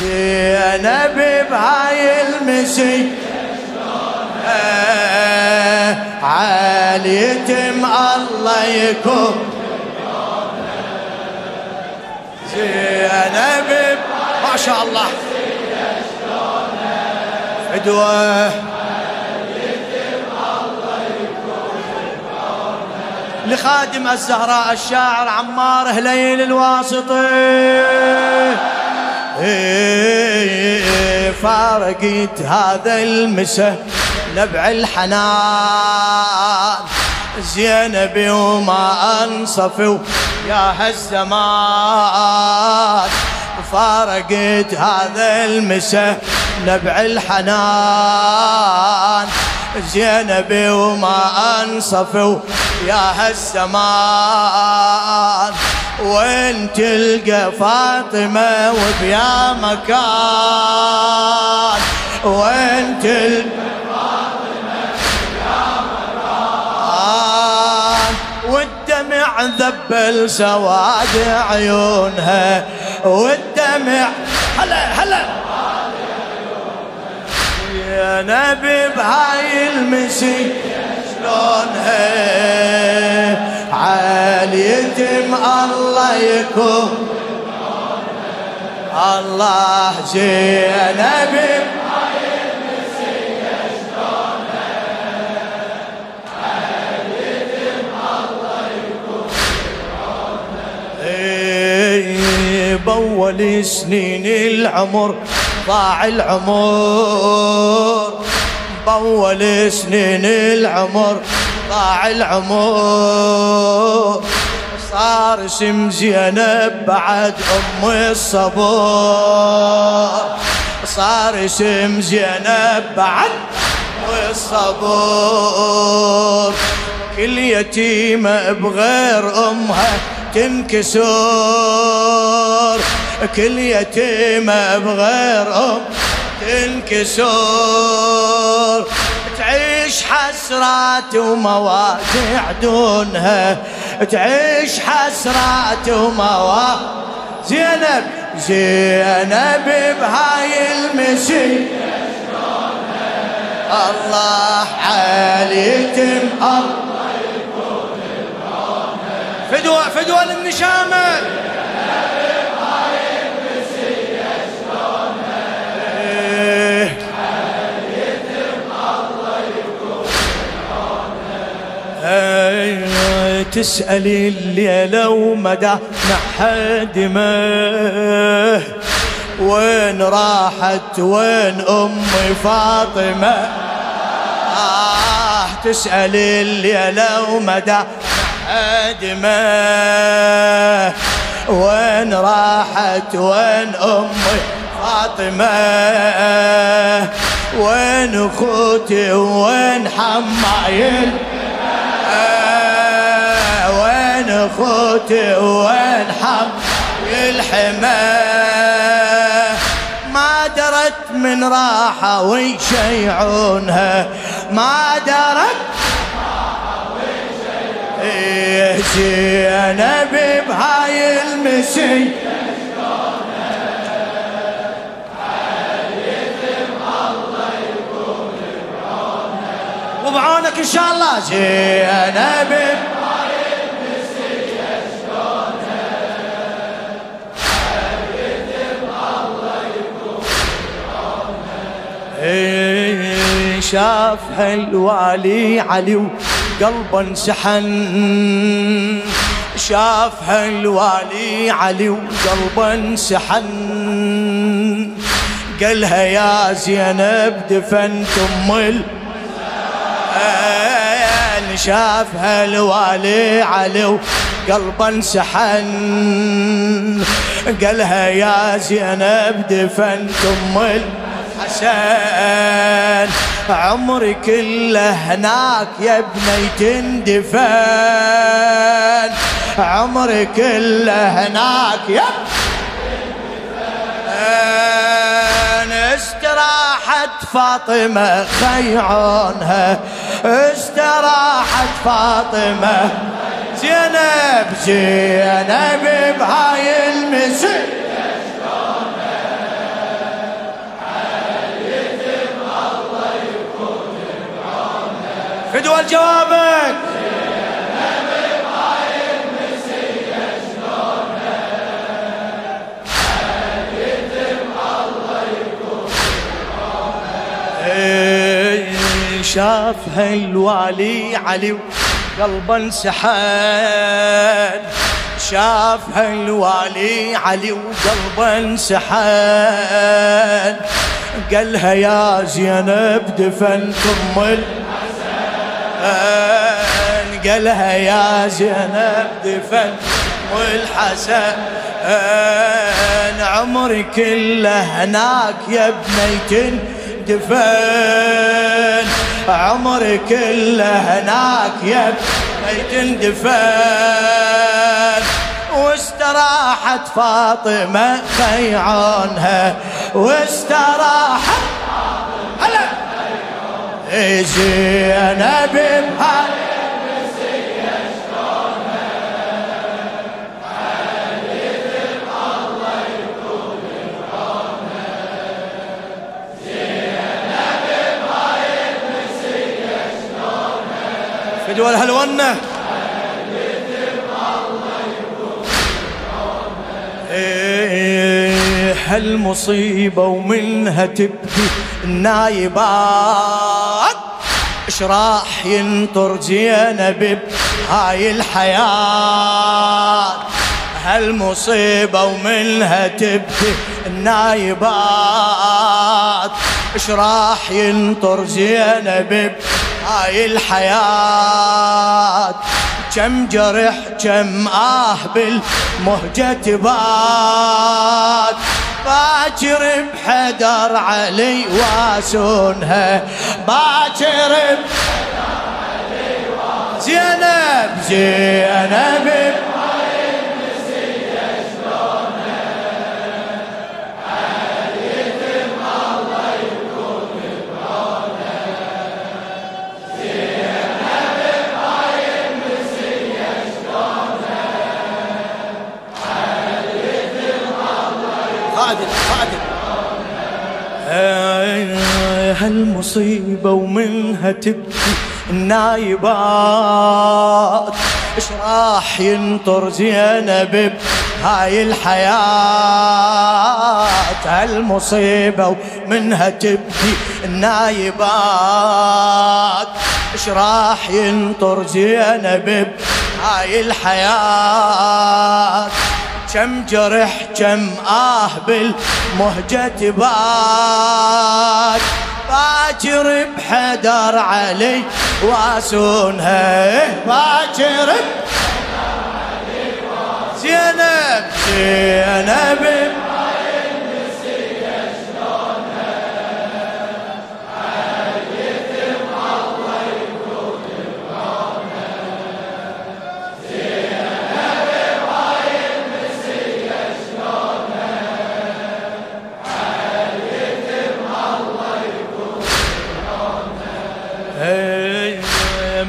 زينب بهاي المسي آه عاليتم الله يكون. زينب ما شاء الله. فدوه لخادم الزهراء الشاعر عمار هليل الواسطي. فارقت هذا المسا نبع الحنان. زينب وما أنصفوا يا هالزمان. فارقت هذا المسا نبع الحنان. زينب وما أنصفوا يا هالزمان. وين تلقى فاطمة وبيا مكان؟ وين تلقى فاطمة وبيا مكان والدمع ذبل سواد عيونها. والدمع هلا هلا. يا نبي بهاي المسي شلونها؟ عاليتم الله يكون. الله زينب بول سنين العمر ضاع العمر. بول سنين العمر. ضاع العمر. صار اسم زينب بعد أم الصبر صار اسم زينب بعد أم الصبر كل يتيمة بغير أمها تنكسر. كل يتيمة بغير ام تنكسر. تعيش حسرات ومواجع دونها تعيش حسرات ومواجع زينب زينب بهاي المسي الله عليتم الله فدوى فدوى للنشامة. تسأل الليلة نحد ما وين راحت وين أمي فاطمة؟ آه تسأل الليلة ومدى ما وين راحت وين أمي فاطمة؟ وين أخوتي وين حمايل؟ وين اخوتي وين حم الحما ما درت من راحة ويشيعونها ما درت إيه زينب بهاي المسي. وبعونك إن شاء الله. زينب شافها الوالي علي وقلبه انسحن. شافها الوالي علي وقلبه انسحن. قالها يا زينب دفنت ام شافها الوالي علي وقلبه انسحن. قالها يا زينب دفنت ام حسن عمري كله هناك يا ابني تندفن. عمري كله هناك يا استراحت فاطمة خيعونها استراحت فاطمة. زينب زينب بهاي المسي فدوى جوابك. شافها الوالي علي قلبا انسحل شافها الوالي علي وقلبه انسحل قالها يا زينب دفن الحسن قالها يا زينب دفن والحسن. عمري كله هناك يا بنيتن دفن. عمري كله هناك يا بنيتن دفن. واستراحت فاطمة خيعونها واستراحت زينب بهاي فدوى الهلونة إيه هالمصيبة ومنها تبكي النايبات إيش راح ينطر زينب بهاي الحياة؟ هالمصيبة ومنها تبكي النايبات. إيش راح ينطر زينب هاي الحياة؟ كم جرح كم آه بالمهجة بات باكر بحدر علي واسونها. باكر زينب زينب هالمصيبة ومنها تبكي النايبات إيش راح ينطر زينب هاي الحياة؟ هالمصيبة ومنها تبكي النايبات إيش راح ينطر زينب هاي الحياة؟ كم جرح كم آه بالمهجة بات باكر بحدر علي واسونها باكر زينب زينب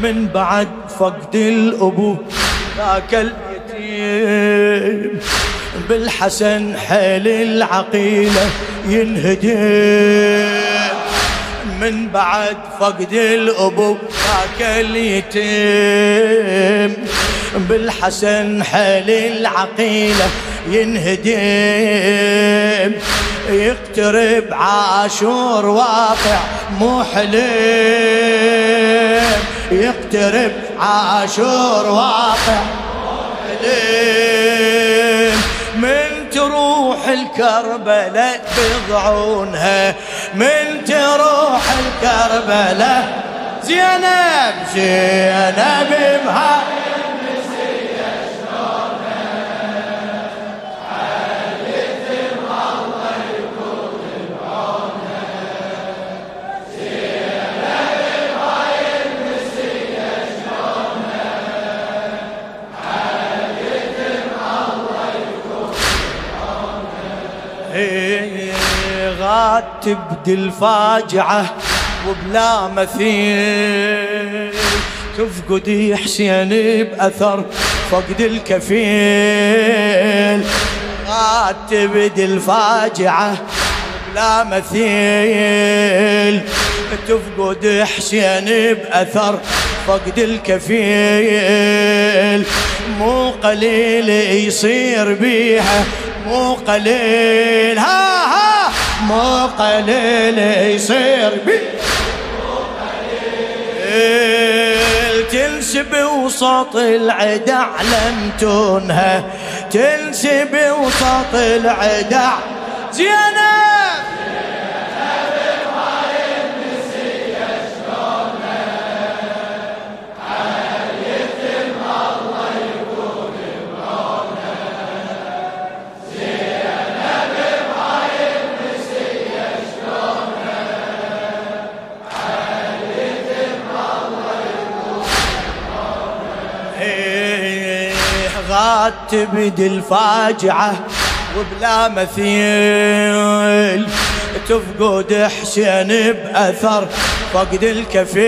من بعد فقد الأبو ذاك اليتيم بالحسن حيل العقيلة ينهدم من بعد فقد الأبو ذاك اليتيم بالحسن حيل العقيلة ينهدم يقترب عاشور واقع مو حليم يقترب عاشور واقع من تروح الكربلة بضعونها من تروح الكربلة زينب زينب بها تبدي الفاجعة وبلا مثيل. تفقد حسين بأثر فقد الكفيل. غاد تبدي الفاجعة وبلا مثيل. تفقد حسين بأثر فقد الكفيل. مو قليل يصير بيها مو قليل. ها ها. مو قليل يصير. بيها تنسب وسط العدع لم تنهى تنسب وسط العدع زينب! تبدي الفاجعة وبلا مثيل. تفقد حسين بأثر فقد الكفيل.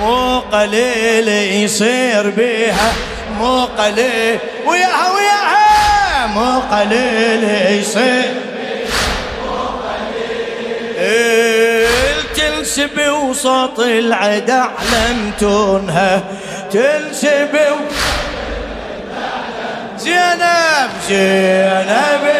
مو قليل يصير بيها مو قليل. وياها وياها! مو قليل يصير تنسب وسط العدع لم تنهى. تنسب زينب زينب